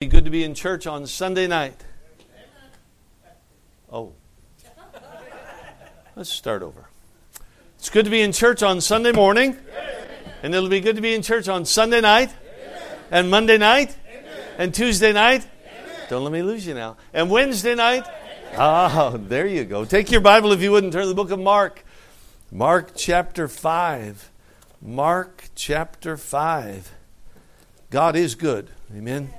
Be good to be in church on Sunday night. Oh. Let's start over. It's good to be in church on Sunday morning. And it'll be good to be in church on Sunday night. And Monday night. And Tuesday night. Don't let me lose you now. And Wednesday night. Oh, there you go. Take your Bible if you wouldn't turn to the book of Mark. Mark chapter 5. Mark chapter 5. God is good. Amen.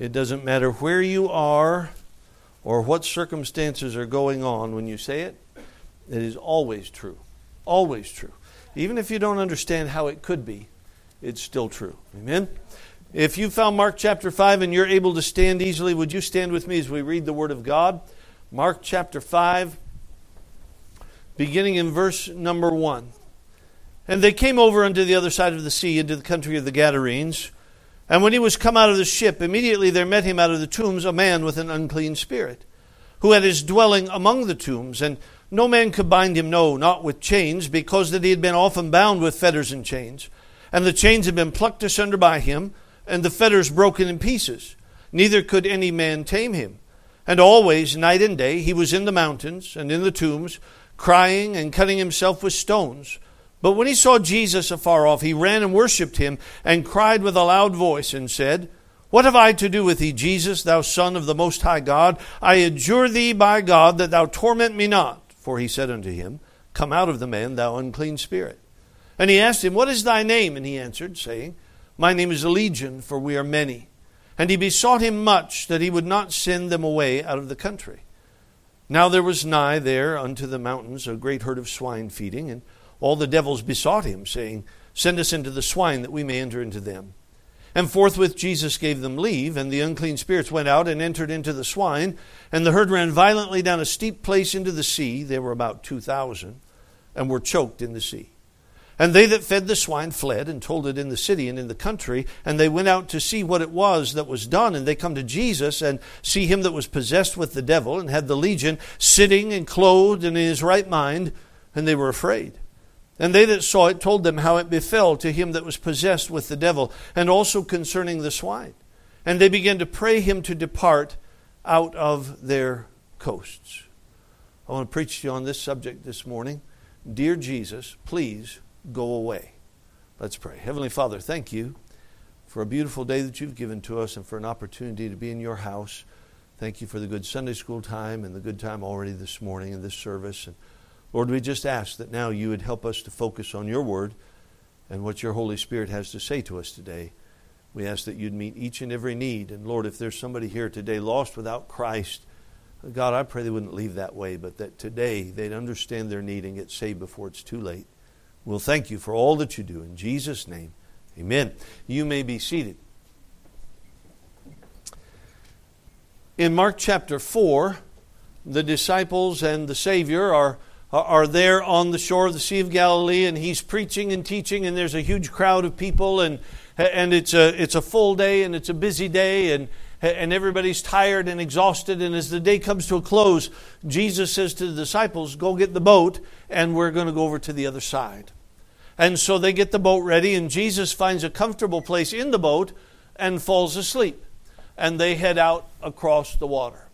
It doesn't matter where you are or what circumstances are going on when you say it, it is always true. Always true. Even if you don't understand how it could be, it's still true. Amen? If you found Mark chapter 5 and you're able to stand easily, would you stand with me as we read the Word of God? Mark chapter 5, beginning in verse number 1. And they came over unto the other side of the sea, into the country of the Gadarenes. And when he was come out of the ship, immediately there met him out of the tombs a man with an unclean spirit, who had his dwelling among the tombs, and no man could bind him, no, not with chains, because that he had been often bound with fetters and chains. And the chains had been plucked asunder by him, and the fetters broken in pieces. Neither could any man tame him. And always, night and day, he was in the mountains and in the tombs, crying and cutting himself with stones. But when he saw Jesus afar off, he ran and worshipped him, and cried with a loud voice, and said, What have I to do with thee, Jesus, thou Son of the Most High God? I adjure thee by God that thou torment me not. For he said unto him, Come out of the man, thou unclean spirit. And he asked him, What is thy name? And he answered, saying, My name is Legion, for we are many. And he besought him much that he would not send them away out of the country. Now there was nigh there unto the mountains a great herd of swine feeding, and all the devils besought him, saying, Send us into the swine that we may enter into them. And forthwith Jesus gave them leave, and the unclean spirits went out and entered into the swine, and the herd ran violently down a steep place into the sea. They were about two thousand, and were choked in the sea. And they that fed the swine fled and told it in the city and in the country. And they went out to see what it was that was done. And they come to Jesus and see him that was possessed with the devil and had the legion sitting and clothed and in his right mind. And they were afraid. And they that saw it told them how it befell to him that was possessed with the devil, and also concerning the swine. And they began to pray him to depart out of their coasts. I want to preach to you on this subject this morning. Dear Jesus, please go away. Let's pray. Heavenly Father, thank you for a beautiful day that you've given to us and for an opportunity to be in your house. Thank you for the good Sunday school time and the good time already this morning in this service. And Lord, we just ask that now you would help us to focus on your word and what your Holy Spirit has to say to us today. We ask that you'd meet each and every need. And Lord, if there's somebody here today lost without Christ, God, I pray they wouldn't leave that way, but that today they'd understand their need and get saved before it's too late. We'll thank you for all that you do. In Jesus' name, amen. You may be seated. In Mark chapter 4, the disciples and the Savior are Uh, are there on the shore of the Sea of Galilee, and he's preaching and teaching, and there's a huge crowd of people, and and it's a it's a full day, and it's a busy day, and and everybody's tired and exhausted. And as the day comes to a close, Jesus says to the disciples, "Go get the boat, and we're going to go over to the other side." And so they get the boat ready, and Jesus finds a comfortable place in the boat and falls asleep, and they head out across the water.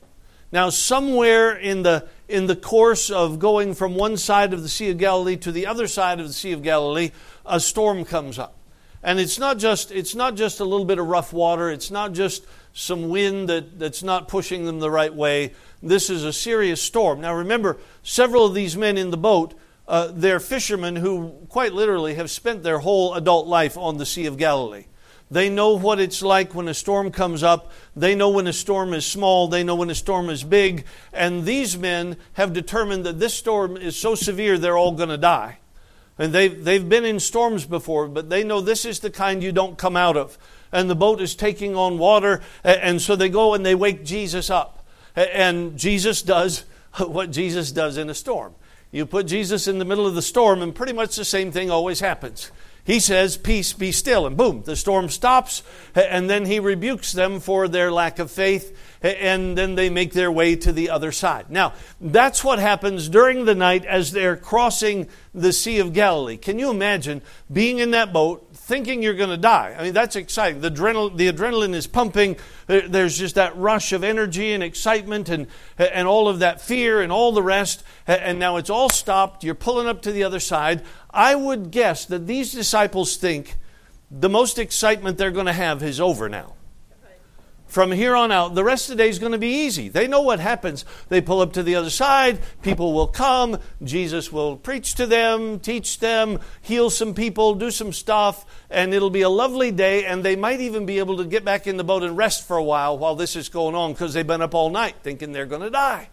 Now, somewhere in the, in the course of going from one side of the Sea of Galilee to the other side of the Sea of Galilee, a storm comes up. And it's not just, it's not just a little bit of rough water, it's not just some wind that, that's not pushing them the right way. This is a serious storm. Now, remember, several of these men in the boat, uh, they're fishermen who quite literally have spent their whole adult life on the Sea of Galilee. They know what it's like when a storm comes up. They know when a storm is small. They know when a storm is big. And these men have determined that this storm is so severe they're all going to die. And they've, they've been in storms before, but they know this is the kind you don't come out of. And the boat is taking on water, and so they go and they wake Jesus up. And Jesus does what Jesus does in a storm. You put Jesus in the middle of the storm, and pretty much the same thing always happens. He says, Peace be still. And boom, the storm stops. And then he rebukes them for their lack of faith. And then they make their way to the other side. Now, that's what happens during the night as they're crossing the Sea of Galilee. Can you imagine being in that boat, thinking you're going to die. I mean, that's exciting. The, adrenal, the adrenaline is pumping. There's just that rush of energy and excitement and, and all of that fear and all the rest. And now it's all stopped. You're pulling up to the other side. I would guess that these disciples think the most excitement they're going to have is over now from here on out, the rest of the day is going to be easy. They know what happens. They pull up to the other side, people will come, Jesus will preach to them, teach them, heal some people, do some stuff, and it'll be a lovely day. And they might even be able to get back in the boat and rest for a while while this is going on because they've been up all night thinking they're going to die.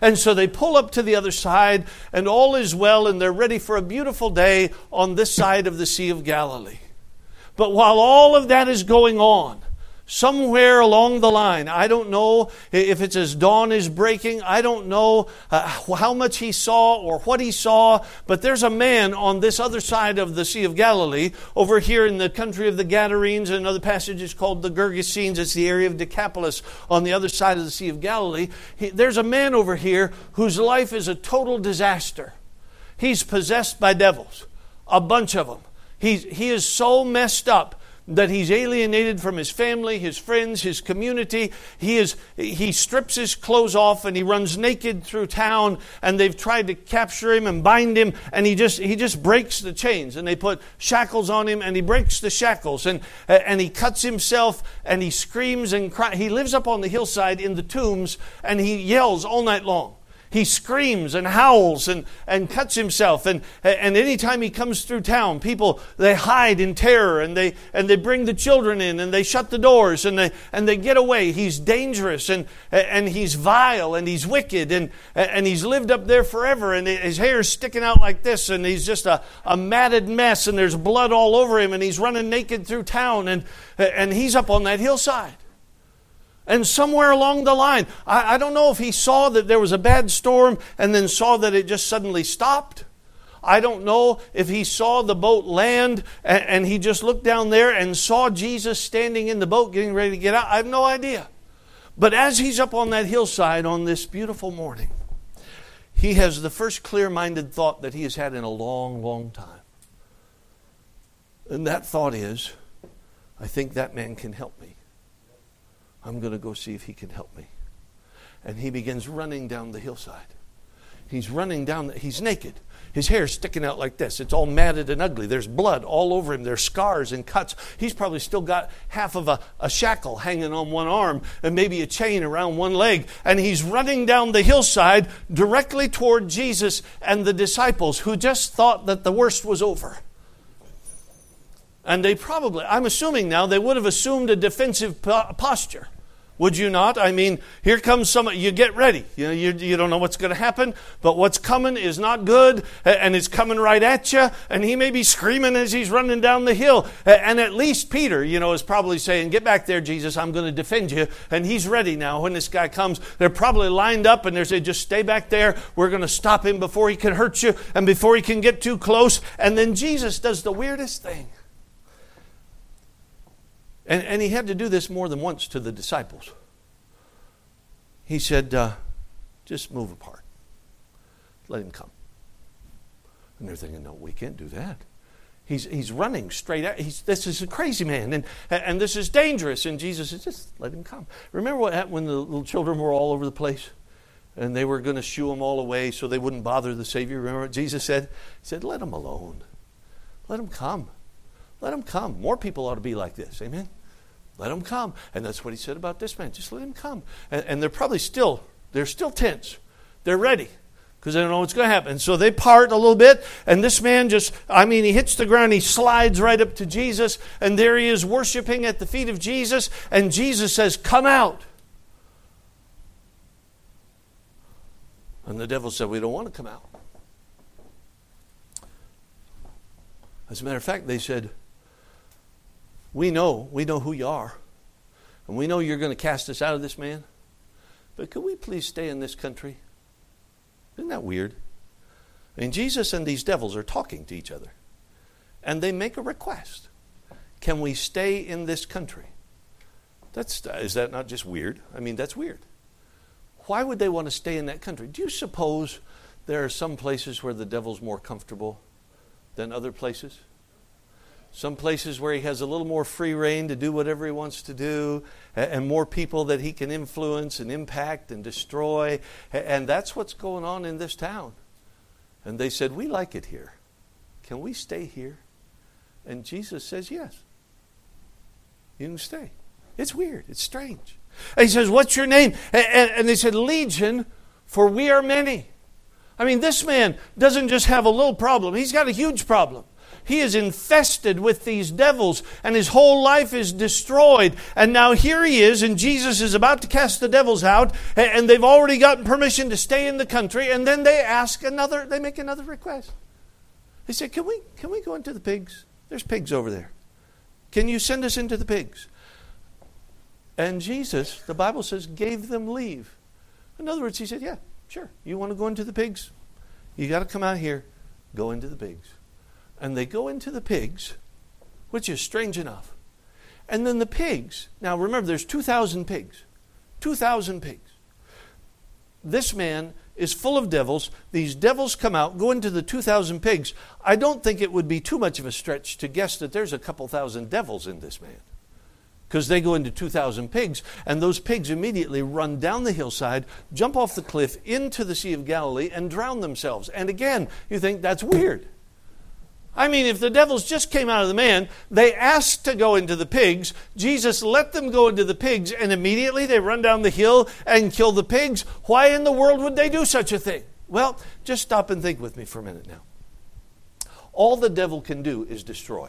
And so they pull up to the other side, and all is well, and they're ready for a beautiful day on this side of the Sea of Galilee. But while all of that is going on, somewhere along the line. I don't know if it's as dawn is breaking. I don't know uh, how much he saw or what he saw, but there's a man on this other side of the Sea of Galilee, over here in the country of the Gadarenes. Another passage is called the Gergesenes. It's the area of Decapolis on the other side of the Sea of Galilee. He, there's a man over here whose life is a total disaster. He's possessed by devils, a bunch of them. He's, he is so messed up that he's alienated from his family, his friends, his community. He is he strips his clothes off and he runs naked through town and they've tried to capture him and bind him and he just he just breaks the chains and they put shackles on him and he breaks the shackles and and he cuts himself and he screams and cries. He lives up on the hillside in the tombs and he yells all night long. He screams and howls and, and cuts himself. And, and anytime he comes through town, people, they hide in terror and they, and they bring the children in and they shut the doors and they, and they get away. He's dangerous and, and he's vile and he's wicked and, and he's lived up there forever and his hair's sticking out like this and he's just a, a matted mess and there's blood all over him and he's running naked through town and, and he's up on that hillside. And somewhere along the line, I, I, don't know if he saw that there was a bad storm and then saw that it just suddenly stopped. I don't know if he saw the boat land and, and he just looked down there and saw Jesus standing in the boat getting ready to get out. I have no idea. But as he's up on that hillside on this beautiful morning, he has the first clear minded thought that he has had in a long, long time. And that thought is, I think that man can help me. I'm going to go see if he can help me. And he begins running down the hillside. He's running down, the, he's naked. His hair's sticking out like this. It's all matted and ugly. There's blood all over him. There's scars and cuts. He's probably still got half of a, a shackle hanging on one arm and maybe a chain around one leg. And he's running down the hillside directly toward Jesus and the disciples who just thought that the worst was over. And they probably, I'm assuming now, they would have assumed a defensive posture. Would you not? I mean, here comes some, you get ready. You, know, you, you don't know what's going to happen, but what's coming is not good, and it's coming right at you, and he may be screaming as he's running down the hill. And at least Peter, you know, is probably saying, Get back there, Jesus, I'm going to defend you. And he's ready now. When this guy comes, they're probably lined up, and they're saying, Just stay back there. We're going to stop him before he can hurt you, and before he can get too close. And then Jesus does the weirdest thing. And, and he had to do this more than once to the disciples. He said, uh, just move apart. Let him come. And they're thinking, no, we can't do that. He's, he's running straight at he's, this is a crazy man and, and this is dangerous. And jesus says, just let him come. Remember what happened when the little children were all over the place? And they were going to shoo them all away so they wouldn't bother the savior. Remember what jesus said? He said let them alone. Let them come. Let them come. More people ought to be like this. Amen let him come. And that's what he said about this man. Just let him come. And, and they're probably still, they're still tense. They're ready because they don't know what's going to happen. So they part a little bit, and this man just, I mean, he hits the ground, he slides right up to Jesus, and there he is worshiping at the feet of Jesus, and Jesus says, Come out. And the devil said, We don't want to come out. As a matter of fact, they said, we know, we know who you are. And we know you're going to cast us out of this man. But could we please stay in this country? Isn't that weird? I mean, Jesus and these devils are talking to each other. And they make a request Can we stay in this country? That's, is that not just weird? I mean, that's weird. Why would they want to stay in that country? Do you suppose there are some places where the devil's more comfortable than other places? Some places where he has a little more free reign to do whatever he wants to do, and more people that he can influence and impact and destroy. And that's what's going on in this town. And they said, We like it here. Can we stay here? And Jesus says, Yes. You can stay. It's weird. It's strange. And he says, What's your name? And, they said, Legion, for we are many. I mean, this man doesn't just have a little problem, he's got a huge problem. He is infested with these devils, and his whole life is destroyed. And now here he is, and Jesus is about to cast the devils out, and they've already gotten permission to stay in the country. And then they ask another, they make another request. They say, Can we, can we go into the pigs? There's pigs over there. Can you send us into the pigs? And Jesus, the Bible says, gave them leave. In other words, he said, Yeah, sure. You want to go into the pigs? You got to come out here, go into the pigs and they go into the pigs, which is strange enough. And then the pigs, now remember, there's 2,000 pigs. 2,000 pigs. This man is full of devils. These devils come out, go into the 2,000 pigs. I don't think it would be too much of a stretch to guess that there's a couple thousand devils in this man. Because they go into 2,000 pigs, and those pigs immediately run down the hillside, jump off the cliff into the Sea of Galilee, and drown themselves. And again, you think that's weird. I mean, if the devils just came out of the man, they asked to go into the pigs. Jesus let them go into the pigs, and immediately they run down the hill and kill the pigs. Why in the world would they do such a thing? Well, just stop and think with me for a minute now. All the devil can do is destroy.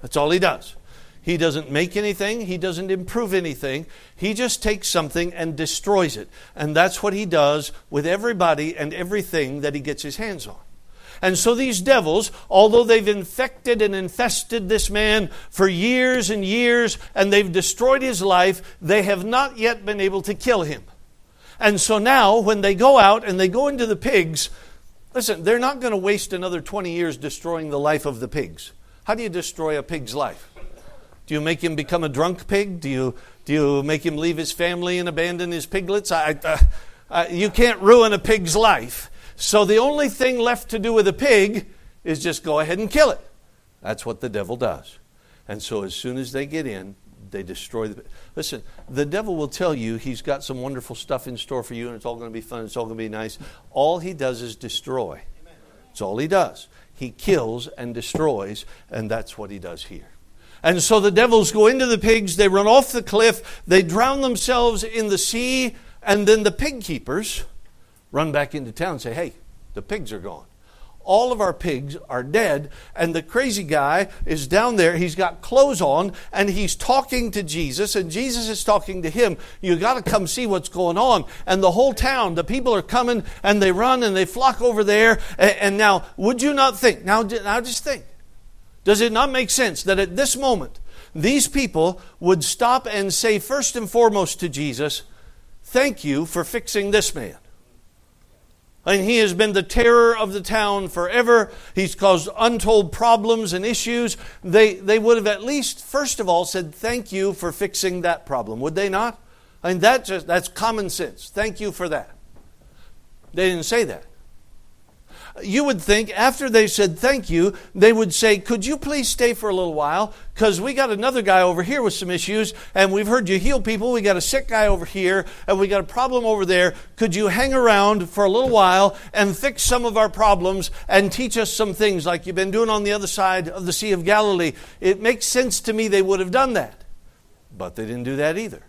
That's all he does. He doesn't make anything, he doesn't improve anything. He just takes something and destroys it. And that's what he does with everybody and everything that he gets his hands on. And so these devils, although they've infected and infested this man for years and years, and they've destroyed his life, they have not yet been able to kill him. And so now, when they go out and they go into the pigs, listen, they're not going to waste another 20 years destroying the life of the pigs. How do you destroy a pig's life? Do you make him become a drunk pig? Do you, do you make him leave his family and abandon his piglets? I, uh, uh, you can't ruin a pig's life. So the only thing left to do with a pig is just go ahead and kill it. That's what the devil does. And so as soon as they get in, they destroy the. Listen, the devil will tell you he's got some wonderful stuff in store for you and it's all going to be fun, it's all going to be nice. All he does is destroy. That's all he does. He kills and destroys, and that's what he does here. And so the devils go into the pigs, they run off the cliff, they drown themselves in the sea, and then the pig keepers run back into town and say, hey, the pigs are gone. All of our pigs are dead, and the crazy guy is down there. He's got clothes on, and he's talking to Jesus, and Jesus is talking to him. You got to come see what's going on. And the whole town, the people are coming, and they run and they flock over there. And, now, would you not think? Now, now just think. Does it not make sense that at this moment, these people would stop and say, first and foremost to Jesus, Thank you for fixing this man and he has been the terror of the town forever. He's caused untold problems and issues. They, they would have at least, first of all, said, Thank you for fixing that problem, would they not? I mean, that just, that's common sense. Thank you for that. They didn't say that you would think after they said thank you, they would say, Could you please stay for a little while? Because we got another guy over here with some issues, and we've heard you heal people. We got a sick guy over here, and we got a problem over there. Could you hang around for a little while and fix some of our problems and teach us some things like you've been doing on the other side of the Sea of Galilee? It makes sense to me they would have done that. But they didn't do that either.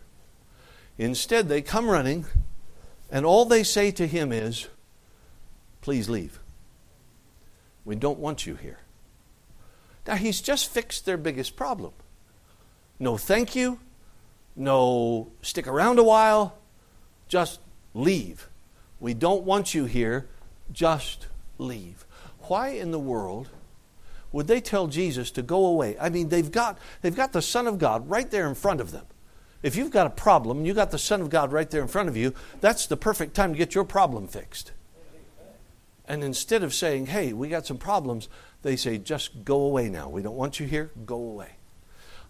Instead, they come running, and all they say to him is, Please leave. We don't want you here. Now, he's just fixed their biggest problem. No thank you, no stick around a while, just leave. We don't want you here, just leave. Why in the world would they tell Jesus to go away? I mean, they've got, they've got the Son of God right there in front of them. If you've got a problem, you've got the Son of God right there in front of you, that's the perfect time to get your problem fixed. And instead of saying, hey, we got some problems, they say, just go away now. We don't want you here. Go away.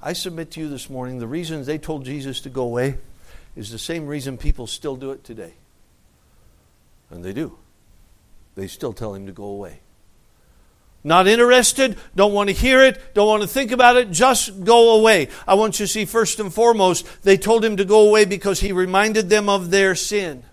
I submit to you this morning the reason they told Jesus to go away is the same reason people still do it today. And they do. They still tell him to go away. Not interested, don't want to hear it, don't want to think about it, just go away. I want you to see first and foremost, they told him to go away because he reminded them of their sin.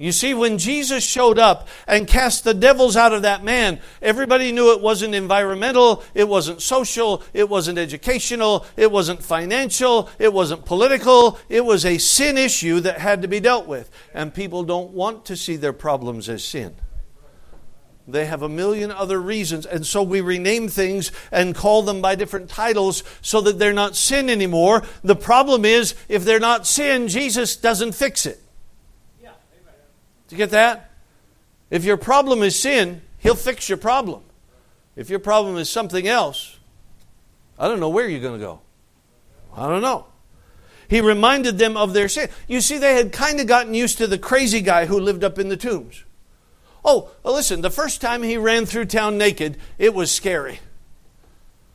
You see, when Jesus showed up and cast the devils out of that man, everybody knew it wasn't environmental, it wasn't social, it wasn't educational, it wasn't financial, it wasn't political. It was a sin issue that had to be dealt with. And people don't want to see their problems as sin. They have a million other reasons. And so we rename things and call them by different titles so that they're not sin anymore. The problem is, if they're not sin, Jesus doesn't fix it. Do you get that? If your problem is sin, He'll fix your problem. If your problem is something else, I don't know where you're going to go. I don't know. He reminded them of their sin. You see, they had kind of gotten used to the crazy guy who lived up in the tombs. Oh, well, listen, the first time he ran through town naked, it was scary.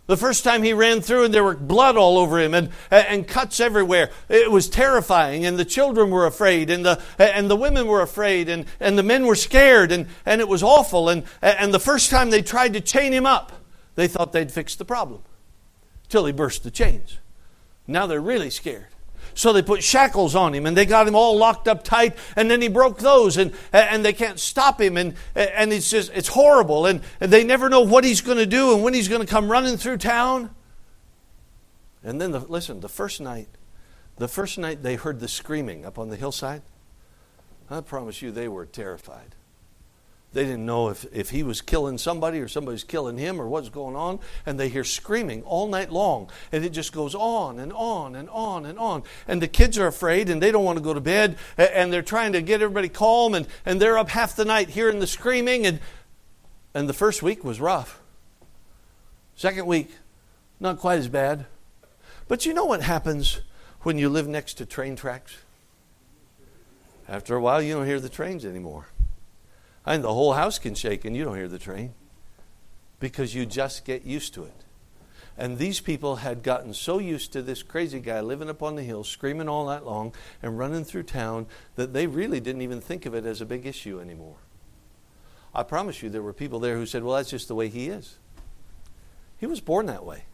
The first time he ran through and there were blood all over him and, and cuts everywhere. It was terrifying and the children were afraid and the, and the women were afraid and, and the men were scared and, and it was awful. And, and the first time they tried to chain him up, they thought they'd fix the problem till he burst the chains. Now they're really scared. So they put shackles on him and they got him all locked up tight and then he broke those and, and they can't stop him and, and it's just, it's horrible and, and they never know what he's going to do and when he's going to come running through town. And then, the, listen, the first night, the first night they heard the screaming up on the hillside, I promise you they were terrified. They didn't know if, if he was killing somebody or somebody's killing him or what's going on. And they hear screaming all night long. And it just goes on and on and on and on. And the kids are afraid and they don't want to go to bed. And they're trying to get everybody calm. And, and they're up half the night hearing the screaming. And, and the first week was rough. Second week, not quite as bad. But you know what happens when you live next to train tracks? After a while, you don't hear the trains anymore. And the whole house can shake and you don't hear the train because you just get used to it. And these people had gotten so used to this crazy guy living up on the hill, screaming all night long and running through town that they really didn't even think of it as a big issue anymore. I promise you, there were people there who said, Well, that's just the way he is. He was born that way.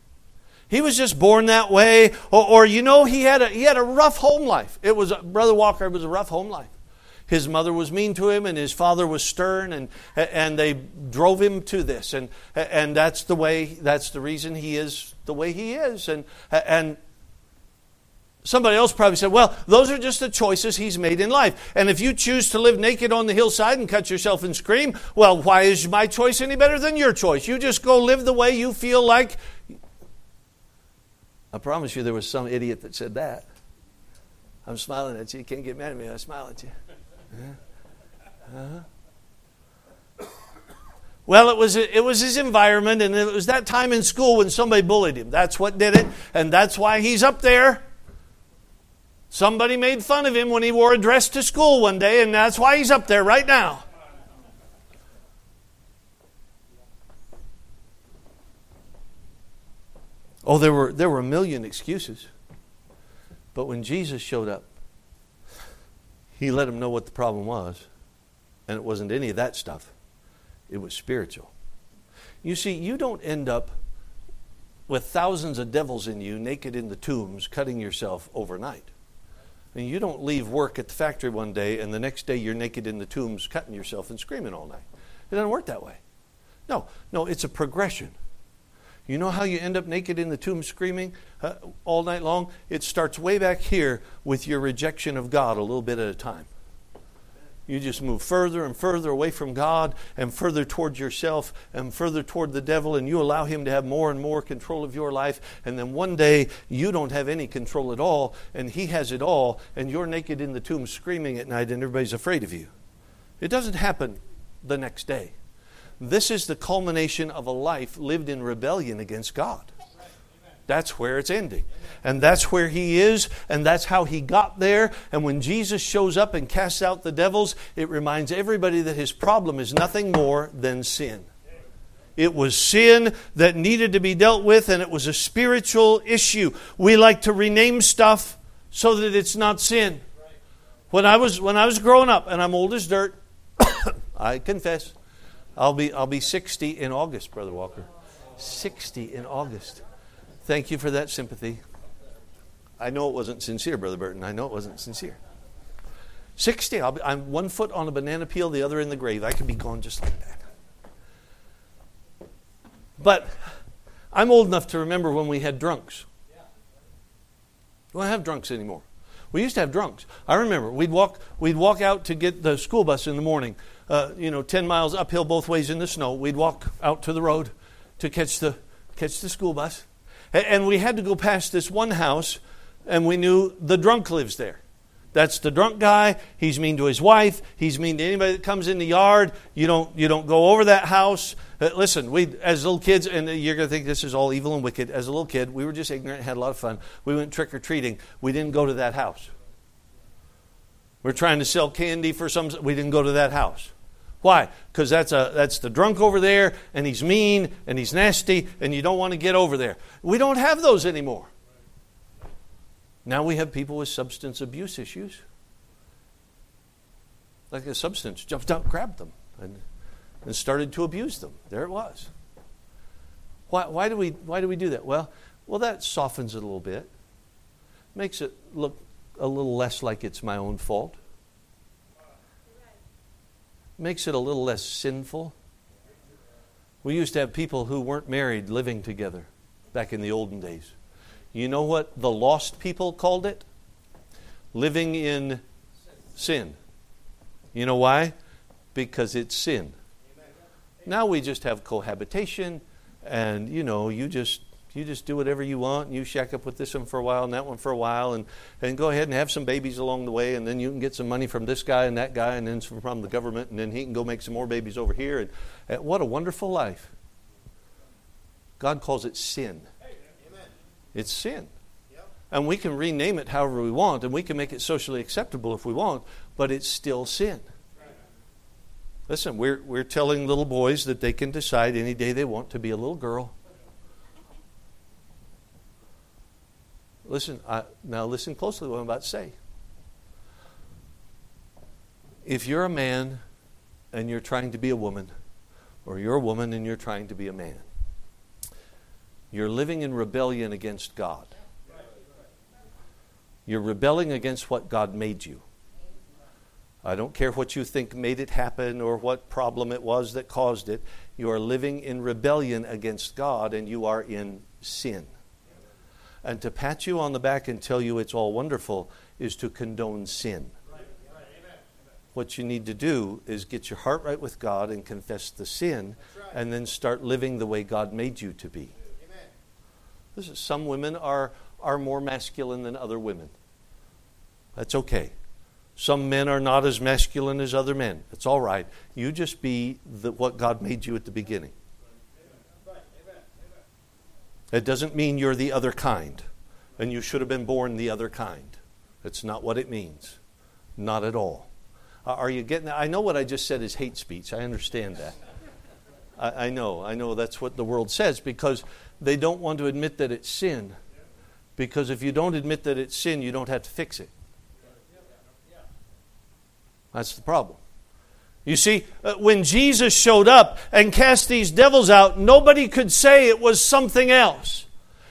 He was just born that way. Or, or you know, he had, a, he had a rough home life. It was, Brother Walker, it was a rough home life his mother was mean to him and his father was stern and, and they drove him to this. And, and that's the way that's the reason he is the way he is. And, and somebody else probably said well those are just the choices he's made in life. And if you choose to live naked on the hillside and cut yourself and scream well why is my choice any better than your choice? You just go live the way you feel like. I promise you there was some idiot that said that. I'm smiling at you. You can't get mad at me i smile at you uh-huh. Well, it was, it was his environment, and it was that time in school when somebody bullied him. That's what did it, and that's why he's up there. Somebody made fun of him when he wore a dress to school one day, and that's why he's up there right now. Oh, there were, there were a million excuses. But when Jesus showed up, he let him know what the problem was. And it wasn't any of that stuff, it was spiritual. You see, you don't end up with thousands of devils in you, naked in the tombs, cutting yourself overnight. And you don't leave work at the factory one day and the next day you're naked in the tombs, cutting yourself and screaming all night. It doesn't work that way. No, no, it's a progression. You know how you end up naked in the tomb screaming uh, all night long? It starts way back here with your rejection of God a little bit at a time. You just move further and further away from God and further towards yourself and further toward the devil, and you allow him to have more and more control of your life. And then one day you don't have any control at all, and he has it all, and you're naked in the tomb screaming at night, and everybody's afraid of you. It doesn't happen the next day. This is the culmination of a life lived in rebellion against God. That's where it's ending. And that's where he is, and that's how he got there. And when Jesus shows up and casts out the devils, it reminds everybody that his problem is nothing more than sin. It was sin that needed to be dealt with, and it was a spiritual issue. We like to rename stuff so that it's not sin. When I was, when I was growing up, and I'm old as dirt, I confess, I'll be, I'll be 60 in August, Brother Walker. 60 in August. Thank you for that sympathy. I know it wasn't sincere, Brother Burton. I know it wasn't sincere. 60. I'll be, I'm one foot on a banana peel, the other in the grave. I could be gone just like that. But I'm old enough to remember when we had drunks. We don't have drunks anymore. We used to have drunks. I remember we'd walk we'd walk out to get the school bus in the morning. Uh, you know, ten miles uphill both ways in the snow. We'd walk out to the road to catch the catch the school bus, and we had to go past this one house, and we knew the drunk lives there. That's the drunk guy. He's mean to his wife. He's mean to anybody that comes in the yard. You don't you don't go over that house. Uh, listen, we as little kids, and you're going to think this is all evil and wicked. As a little kid, we were just ignorant, had a lot of fun. We went trick or treating. We didn't go to that house. We're trying to sell candy for some. We didn't go to that house. Why? Because that's a that's the drunk over there, and he's mean and he's nasty, and you don't want to get over there. We don't have those anymore. Now we have people with substance abuse issues. Like a substance jumped out, grabbed them, and, and started to abuse them. There it was. Why, why, do we, why do we do that? Well, well, that softens it a little bit, makes it look a little less like it's my own fault, makes it a little less sinful. We used to have people who weren't married living together back in the olden days. You know what the lost people called it? Living in sin. You know why? Because it's sin. Now we just have cohabitation, and you know, you just you just do whatever you want. And you shack up with this one for a while and that one for a while, and, and go ahead and have some babies along the way, and then you can get some money from this guy and that guy, and then from the government, and then he can go make some more babies over here. And, and what a wonderful life! God calls it sin. It's sin. And we can rename it however we want, and we can make it socially acceptable if we want, but it's still sin. Listen, we're, we're telling little boys that they can decide any day they want to be a little girl. Listen, I, now listen closely to what I'm about to say. If you're a man and you're trying to be a woman, or you're a woman and you're trying to be a man, you're living in rebellion against God. You're rebelling against what God made you. I don't care what you think made it happen or what problem it was that caused it. You are living in rebellion against God and you are in sin. And to pat you on the back and tell you it's all wonderful is to condone sin. What you need to do is get your heart right with God and confess the sin and then start living the way God made you to be. Listen, some women are, are more masculine than other women. That's okay. Some men are not as masculine as other men. It's all right. You just be the, what God made you at the beginning. It doesn't mean you're the other kind and you should have been born the other kind. That's not what it means. Not at all. Are you getting that? I know what I just said is hate speech. I understand that. I, I know. I know that's what the world says because they don't want to admit that it's sin. Because if you don't admit that it's sin, you don't have to fix it. That's the problem. You see, uh, when Jesus showed up and cast these devils out, nobody could say it was something else.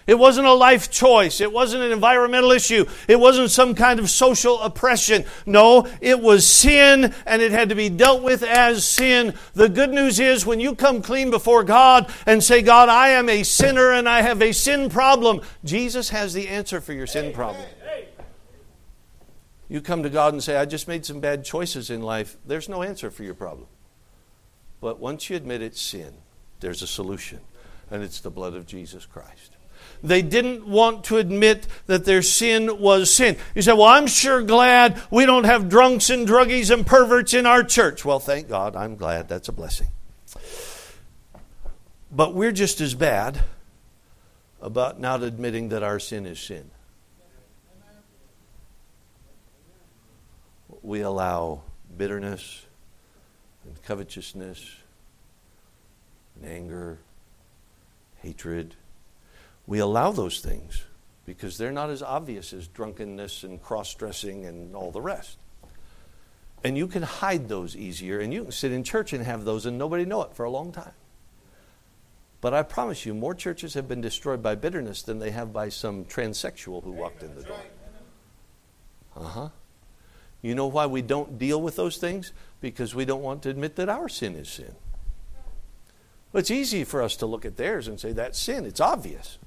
It wasn't a life choice. It wasn't an environmental issue. It wasn't some kind of social oppression. No, it was sin and it had to be dealt with as sin. The good news is when you come clean before God and say, God, I am a sinner and I have a sin problem, Jesus has the answer for your sin problem. You come to God and say, I just made some bad choices in life. There's no answer for your problem. But once you admit it's sin, there's a solution, and it's the blood of Jesus Christ. They didn't want to admit that their sin was sin. You say, Well, I'm sure glad we don't have drunks and druggies and perverts in our church. Well, thank God. I'm glad. That's a blessing. But we're just as bad about not admitting that our sin is sin. We allow bitterness and covetousness and anger, hatred we allow those things because they're not as obvious as drunkenness and cross dressing and all the rest. And you can hide those easier, and you can sit in church and have those and nobody know it for a long time. But I promise you, more churches have been destroyed by bitterness than they have by some transsexual who walked in the door. Uh huh. You know why we don't deal with those things? Because we don't want to admit that our sin is sin. Well, it's easy for us to look at theirs and say that's sin. It's obvious.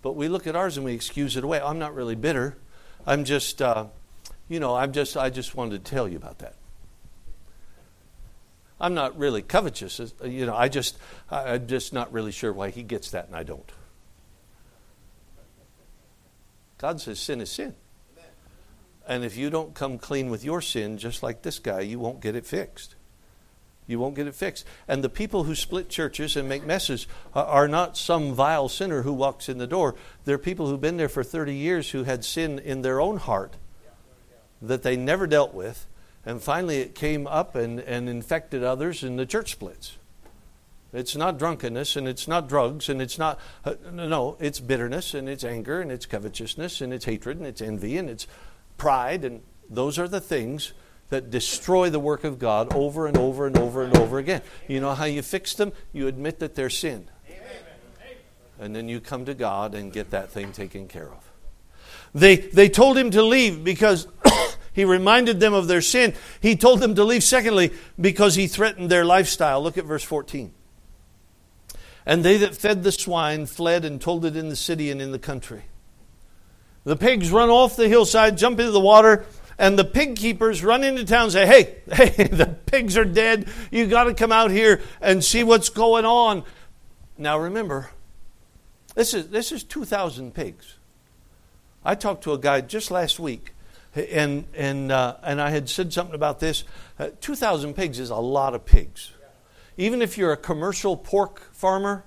But we look at ours and we excuse it away. I'm not really bitter. I'm just, uh, you know, I'm just, I just wanted to tell you about that. I'm not really covetous. Uh, you know, I just, I'm just not really sure why he gets that and I don't. God says sin is sin. And if you don't come clean with your sin, just like this guy, you won't get it fixed. You won't get it fixed. And the people who split churches and make messes are not some vile sinner who walks in the door. They're people who've been there for 30 years who had sin in their own heart that they never dealt with. And finally, it came up and, and infected others, and the church splits. It's not drunkenness, and it's not drugs, and it's not, uh, no, it's bitterness, and it's anger, and it's covetousness, and it's hatred, and it's envy, and it's pride, and those are the things that destroy the work of God over and over and over and over again. You know how you fix them? You admit that they're sin. And then you come to God and get that thing taken care of. They, they told him to leave because he reminded them of their sin. He told them to leave, secondly, because he threatened their lifestyle. Look at verse 14. And they that fed the swine fled and told it in the city and in the country. The pigs run off the hillside, jump into the water, and the pig keepers run into town and say, Hey, hey, the pigs are dead. You got to come out here and see what's going on. Now remember, this is, this is 2,000 pigs. I talked to a guy just last week, and, and, uh, and I had said something about this. Uh, 2,000 pigs is a lot of pigs. Even if you're a commercial pork farmer,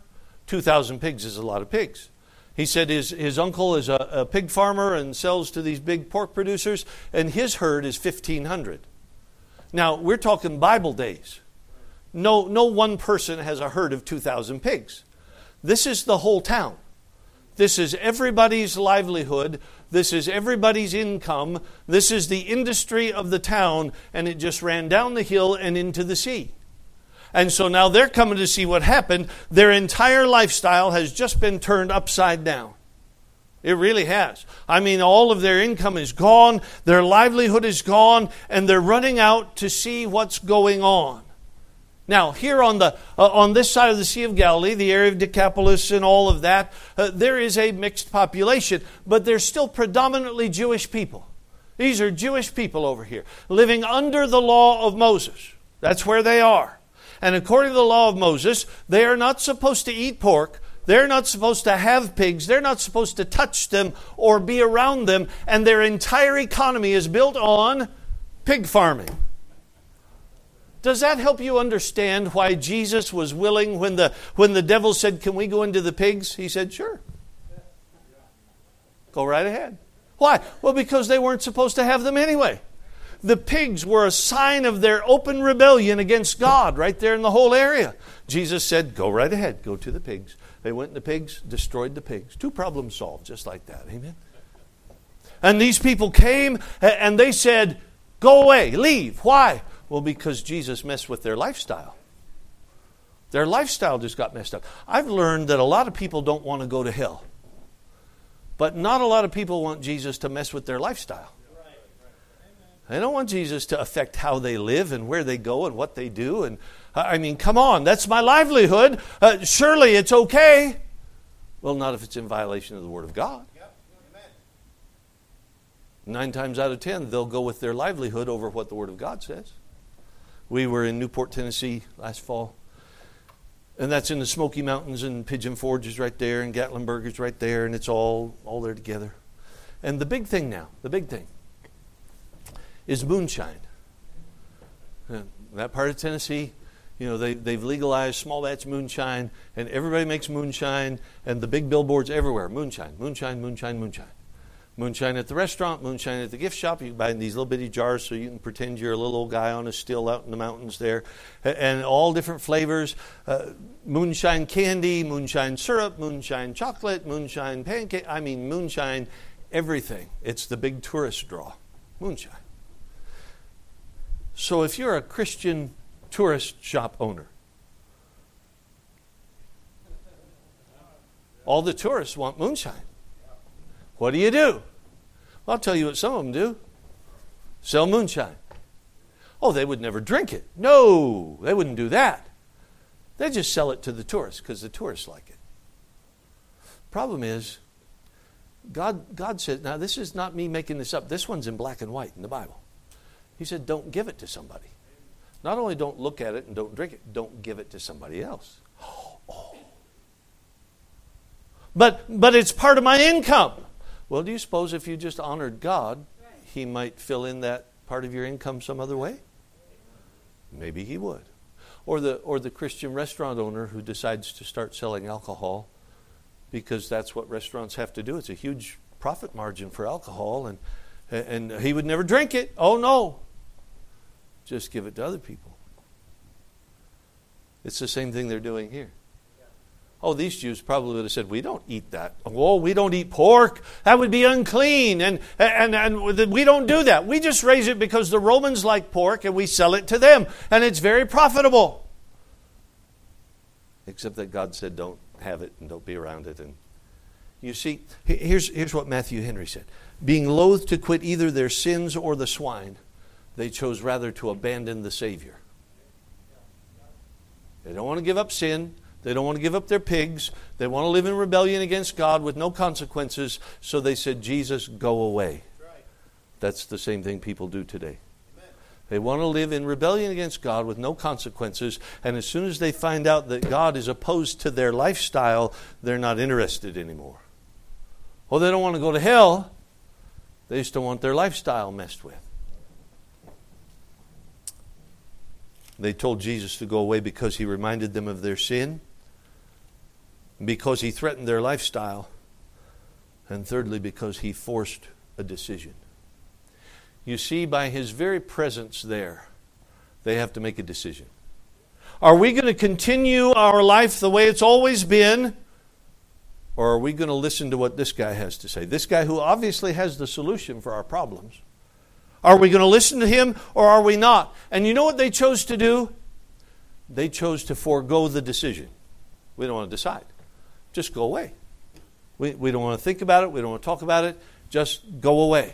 2,000 pigs is a lot of pigs. He said his, his uncle is a, a pig farmer and sells to these big pork producers, and his herd is 1,500. Now, we're talking Bible days. No, no one person has a herd of 2,000 pigs. This is the whole town. This is everybody's livelihood. This is everybody's income. This is the industry of the town, and it just ran down the hill and into the sea. And so now they're coming to see what happened. Their entire lifestyle has just been turned upside down. It really has. I mean, all of their income is gone, their livelihood is gone, and they're running out to see what's going on. Now, here on the uh, on this side of the Sea of Galilee, the area of Decapolis and all of that, uh, there is a mixed population, but they're still predominantly Jewish people. These are Jewish people over here, living under the law of Moses. That's where they are. And according to the law of Moses, they are not supposed to eat pork. They're not supposed to have pigs. They're not supposed to touch them or be around them. And their entire economy is built on pig farming. Does that help you understand why Jesus was willing when the, when the devil said, Can we go into the pigs? He said, Sure. Go right ahead. Why? Well, because they weren't supposed to have them anyway the pigs were a sign of their open rebellion against God right there in the whole area. Jesus said, Go right ahead, go to the pigs. They went to the pigs, destroyed the pigs. Two problems solved, just like that. Amen. And these people came and they said, Go away, leave. Why? Well, because Jesus messed with their lifestyle. Their lifestyle just got messed up. I've learned that a lot of people don't want to go to hell, but not a lot of people want Jesus to mess with their lifestyle. They don't want Jesus to affect how they live and where they go and what they do. And I mean, come on, that's my livelihood. Uh, surely it's okay. Well, not if it's in violation of the Word of God. Nine times out of ten, they'll go with their livelihood over what the Word of God says. We were in Newport, Tennessee last fall. And that's in the Smoky Mountains, and Pigeon Forge is right there, and Gatlinburg is right there, and it's all, all there together. And the big thing now, the big thing, is moonshine. that part of Tennessee, you know, they, they've legalized small batch moonshine, and everybody makes moonshine, and the big billboards everywhere moonshine, moonshine, moonshine, moonshine. Moonshine at the restaurant, moonshine at the gift shop. You can buy in these little bitty jars so you can pretend you're a little old guy on a still out in the mountains there. And all different flavors uh, moonshine candy, moonshine syrup, moonshine chocolate, moonshine pancake. I mean, moonshine everything. It's the big tourist draw. Moonshine. So if you're a Christian tourist shop owner, all the tourists want moonshine. What do you do? Well, I'll tell you what some of them do sell moonshine. Oh, they would never drink it. No, they wouldn't do that. They just sell it to the tourists because the tourists like it. Problem is, God, God said, now this is not me making this up. This one's in black and white in the Bible. He said, don't give it to somebody. Not only don't look at it and don't drink it, don't give it to somebody else. Oh. But, but it's part of my income. Well, do you suppose if you just honored God, He might fill in that part of your income some other way? Maybe He would. Or the, or the Christian restaurant owner who decides to start selling alcohol because that's what restaurants have to do. It's a huge profit margin for alcohol, and, and he would never drink it. Oh, no. Just give it to other people. It's the same thing they're doing here. Oh, these Jews probably would have said, We don't eat that. Oh, we don't eat pork. That would be unclean. And, and, and we don't do that. We just raise it because the Romans like pork and we sell it to them. And it's very profitable. Except that God said, Don't have it and don't be around it. And you see, here's, here's what Matthew Henry said Being loath to quit either their sins or the swine, they chose rather to abandon the Savior. They don't want to give up sin. They don't want to give up their pigs. They want to live in rebellion against God with no consequences. So they said, Jesus, go away. That's the same thing people do today. They want to live in rebellion against God with no consequences, and as soon as they find out that God is opposed to their lifestyle, they're not interested anymore. Well, they don't want to go to hell, they just don't want their lifestyle messed with. They told Jesus to go away because he reminded them of their sin, because he threatened their lifestyle, and thirdly, because he forced a decision. You see, by his very presence there, they have to make a decision. Are we going to continue our life the way it's always been? Or are we going to listen to what this guy has to say? This guy who obviously has the solution for our problems. Are we going to listen to him or are we not? And you know what they chose to do? They chose to forego the decision. We don't want to decide. Just go away. We, we don't want to think about it. We don't want to talk about it. Just go away.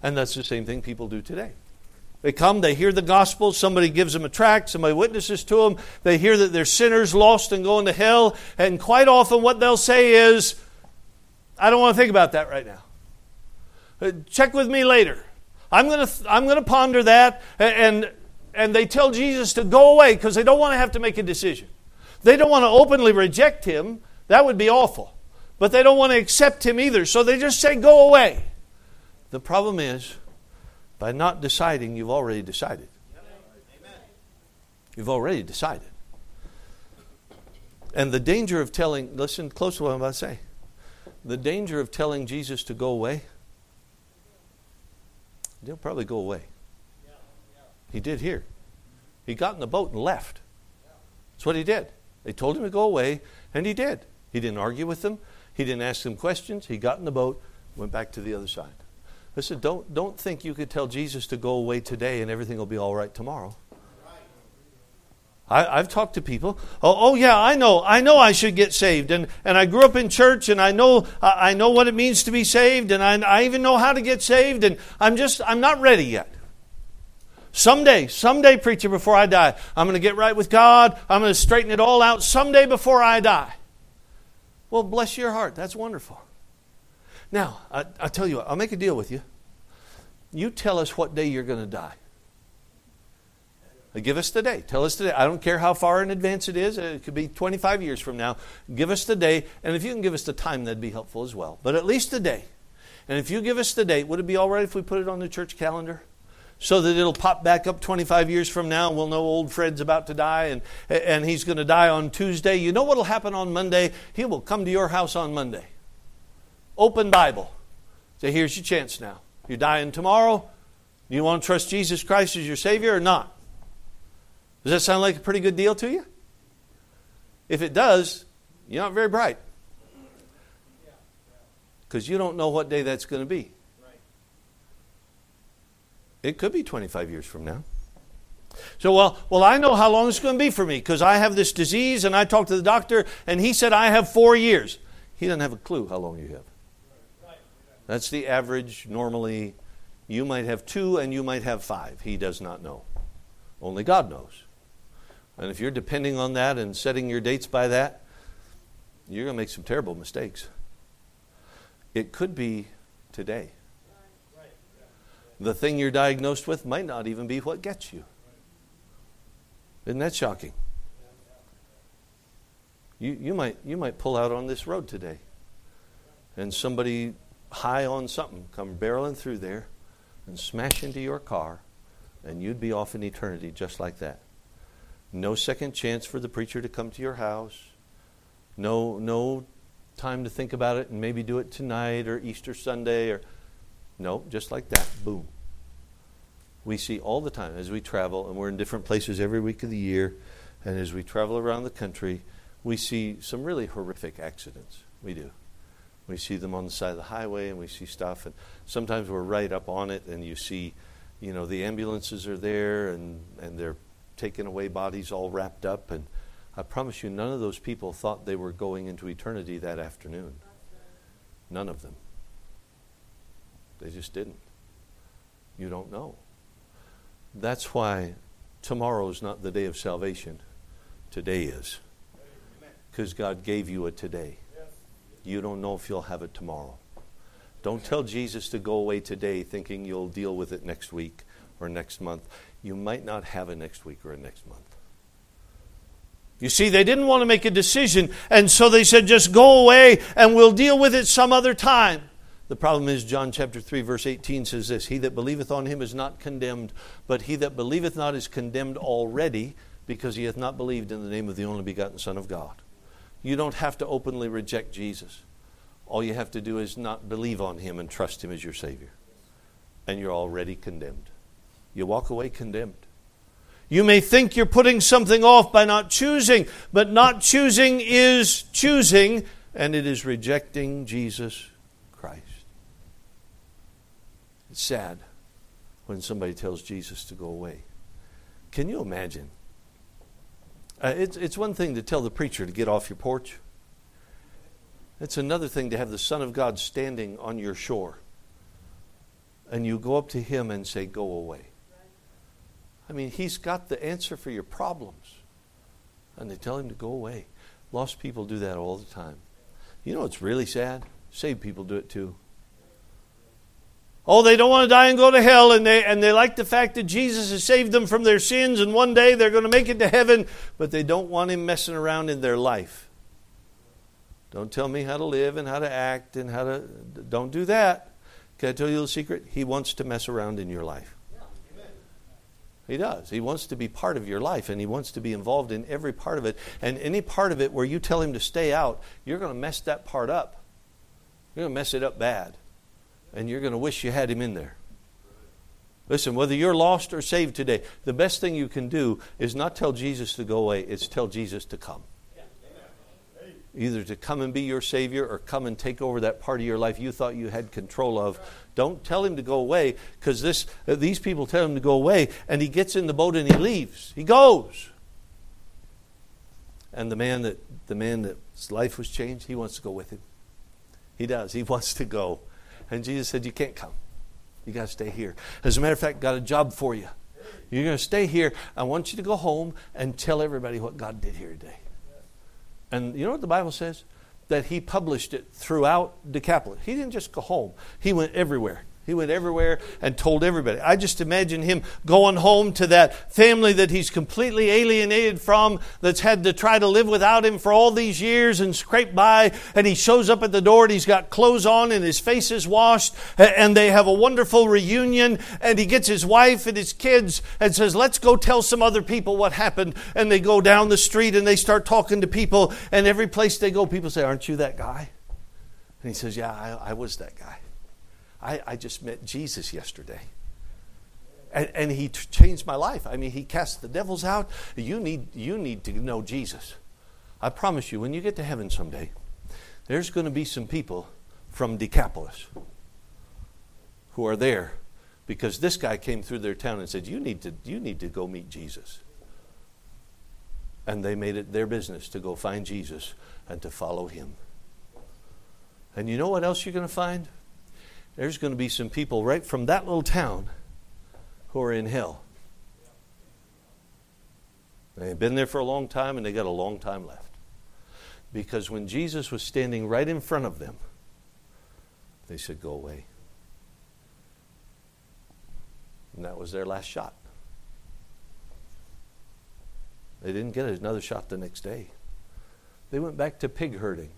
And that's the same thing people do today. They come, they hear the gospel, somebody gives them a tract, somebody witnesses to them, they hear that they're sinners lost and going to hell, and quite often what they'll say is, I don't want to think about that right now. Uh, check with me later. I'm going to I'm going to ponder that and and they tell Jesus to go away because they don't want to have to make a decision. They don't want to openly reject him. That would be awful. But they don't want to accept him either. So they just say go away. The problem is, by not deciding, you've already decided. You've already decided. And the danger of telling, listen close to what I'm about to say. The danger of telling Jesus to go away, he'll probably go away. He did here. He got in the boat and left. That's what he did. They told him to go away, and he did. He didn't argue with them, he didn't ask them questions. He got in the boat, went back to the other side. Listen, don't, don't think you could tell Jesus to go away today and everything will be all right tomorrow. I, have talked to people. Oh, oh, yeah, I know. I know I should get saved, and, and I grew up in church, and I know I know what it means to be saved, and I, I even know how to get saved, and I'm just I'm not ready yet. Someday, someday, preacher, before I die, I'm going to get right with God. I'm going to straighten it all out someday before I die. Well, bless your heart. That's wonderful. Now, I, I tell you what, I'll make a deal with you. You tell us what day you're going to die. Give us the day. Tell us the day. I don't care how far in advance it is. It could be 25 years from now. Give us the day. And if you can give us the time, that'd be helpful as well. But at least the day. And if you give us the date, would it be all right if we put it on the church calendar? So that it'll pop back up 25 years from now and we'll know old Fred's about to die and, and he's going to die on Tuesday. You know what will happen on Monday? He will come to your house on Monday. Open Bible. Say, here's your chance now. You're dying tomorrow. Do you want to trust Jesus Christ as your Savior or not? Does that sound like a pretty good deal to you? If it does, you're not very bright. Because you don't know what day that's going to be. It could be 25 years from now. So, well, well, I know how long it's going to be for me because I have this disease and I talked to the doctor and he said I have four years. He doesn't have a clue how long you have. That's the average. Normally, you might have two and you might have five. He does not know. Only God knows. And if you're depending on that and setting your dates by that, you're going to make some terrible mistakes. It could be today. The thing you're diagnosed with might not even be what gets you. Isn't that shocking? You, you, might, you might pull out on this road today and somebody high on something come barreling through there and smash into your car, and you'd be off in eternity just like that. No second chance for the preacher to come to your house. No, no time to think about it and maybe do it tonight or Easter Sunday or no, just like that. Boom. We see all the time as we travel, and we're in different places every week of the year, and as we travel around the country, we see some really horrific accidents. We do. We see them on the side of the highway, and we see stuff, and sometimes we're right up on it, and you see, you know, the ambulances are there, and, and they're taking away bodies all wrapped up, and I promise you, none of those people thought they were going into eternity that afternoon. None of them. They just didn't. You don't know. That's why tomorrow is not the day of salvation. Today is. Because God gave you a today. You don't know if you'll have it tomorrow. Don't tell Jesus to go away today thinking you'll deal with it next week or next month. You might not have a next week or a next month. You see, they didn't want to make a decision, and so they said, just go away and we'll deal with it some other time. The problem is, John chapter 3, verse 18 says this He that believeth on him is not condemned, but he that believeth not is condemned already, because he hath not believed in the name of the only begotten Son of God. You don't have to openly reject Jesus. All you have to do is not believe on him and trust him as your Savior. And you're already condemned. You walk away condemned. You may think you're putting something off by not choosing, but not choosing is choosing, and it is rejecting Jesus Christ. It's sad when somebody tells Jesus to go away. Can you imagine? Uh, it's, it's one thing to tell the preacher to get off your porch. It's another thing to have the Son of God standing on your shore. And you go up to him and say, Go away. I mean, He's got the answer for your problems. And they tell Him to go away. Lost people do that all the time. You know what's really sad? Saved people do it too. Oh, they don't want to die and go to hell, and they, and they like the fact that Jesus has saved them from their sins, and one day they're going to make it to heaven, but they don't want Him messing around in their life. Don't tell me how to live and how to act and how to. Don't do that. Can I tell you a secret? He wants to mess around in your life. He does. He wants to be part of your life and he wants to be involved in every part of it. And any part of it where you tell him to stay out, you're going to mess that part up. You're going to mess it up bad. And you're going to wish you had him in there. Listen, whether you're lost or saved today, the best thing you can do is not tell Jesus to go away, it's tell Jesus to come either to come and be your Savior or come and take over that part of your life you thought you had control of. Don't tell him to go away because this, uh, these people tell him to go away and he gets in the boat and he leaves. He goes. And the man that the man that's life was changed, he wants to go with him. He does. He wants to go. And Jesus said, You can't come. You got to stay here. As a matter of fact, got a job for you. You're going to stay here. I want you to go home and tell everybody what God did here today. And you know what the Bible says? That he published it throughout Decapolis. He didn't just go home, he went everywhere. He went everywhere and told everybody. I just imagine him going home to that family that he's completely alienated from, that's had to try to live without him for all these years and scrape by. And he shows up at the door and he's got clothes on and his face is washed. And they have a wonderful reunion. And he gets his wife and his kids and says, Let's go tell some other people what happened. And they go down the street and they start talking to people. And every place they go, people say, Aren't you that guy? And he says, Yeah, I, I was that guy. I, I just met Jesus yesterday. And, and he t- changed my life. I mean, he cast the devils out. You need, you need to know Jesus. I promise you, when you get to heaven someday, there's going to be some people from Decapolis who are there because this guy came through their town and said, "You need to you need to go meet Jesus." And they made it their business to go find Jesus and to follow him. And you know what else you're going to find? There's going to be some people right from that little town who are in hell. They've been there for a long time and they got a long time left. Because when Jesus was standing right in front of them, they said, Go away. And that was their last shot. They didn't get another shot the next day. They went back to pig herding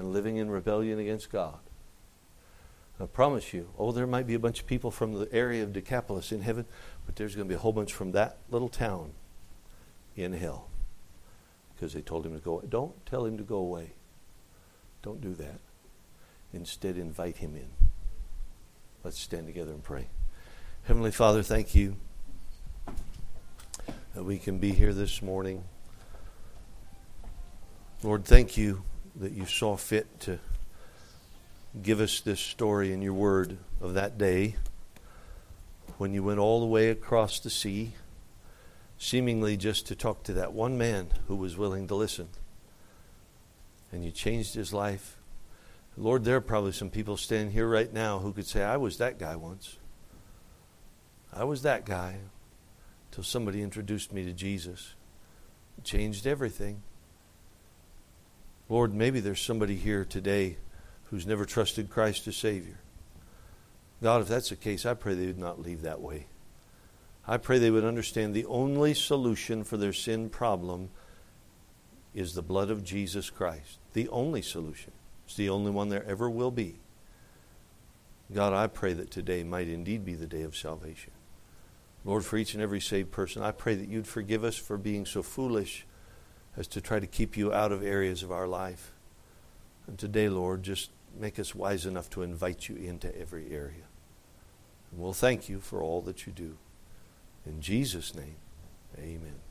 and living in rebellion against God. I promise you, oh, there might be a bunch of people from the area of Decapolis in heaven, but there's going to be a whole bunch from that little town in hell because they told him to go. Don't tell him to go away. Don't do that. Instead, invite him in. Let's stand together and pray. Heavenly Father, thank you that we can be here this morning. Lord, thank you that you saw fit to give us this story in your word of that day when you went all the way across the sea, seemingly just to talk to that one man who was willing to listen. And you changed his life. Lord, there are probably some people standing here right now who could say, I was that guy once. I was that guy until somebody introduced me to Jesus. It changed everything. Lord, maybe there's somebody here today who's never trusted Christ as Savior. God, if that's the case, I pray they would not leave that way. I pray they would understand the only solution for their sin problem is the blood of Jesus Christ. The only solution. It's the only one there ever will be. God, I pray that today might indeed be the day of salvation. Lord, for each and every saved person, I pray that you'd forgive us for being so foolish as to try to keep you out of areas of our life. And today, Lord, just make us wise enough to invite you into every area. And we'll thank you for all that you do. In Jesus' name, amen.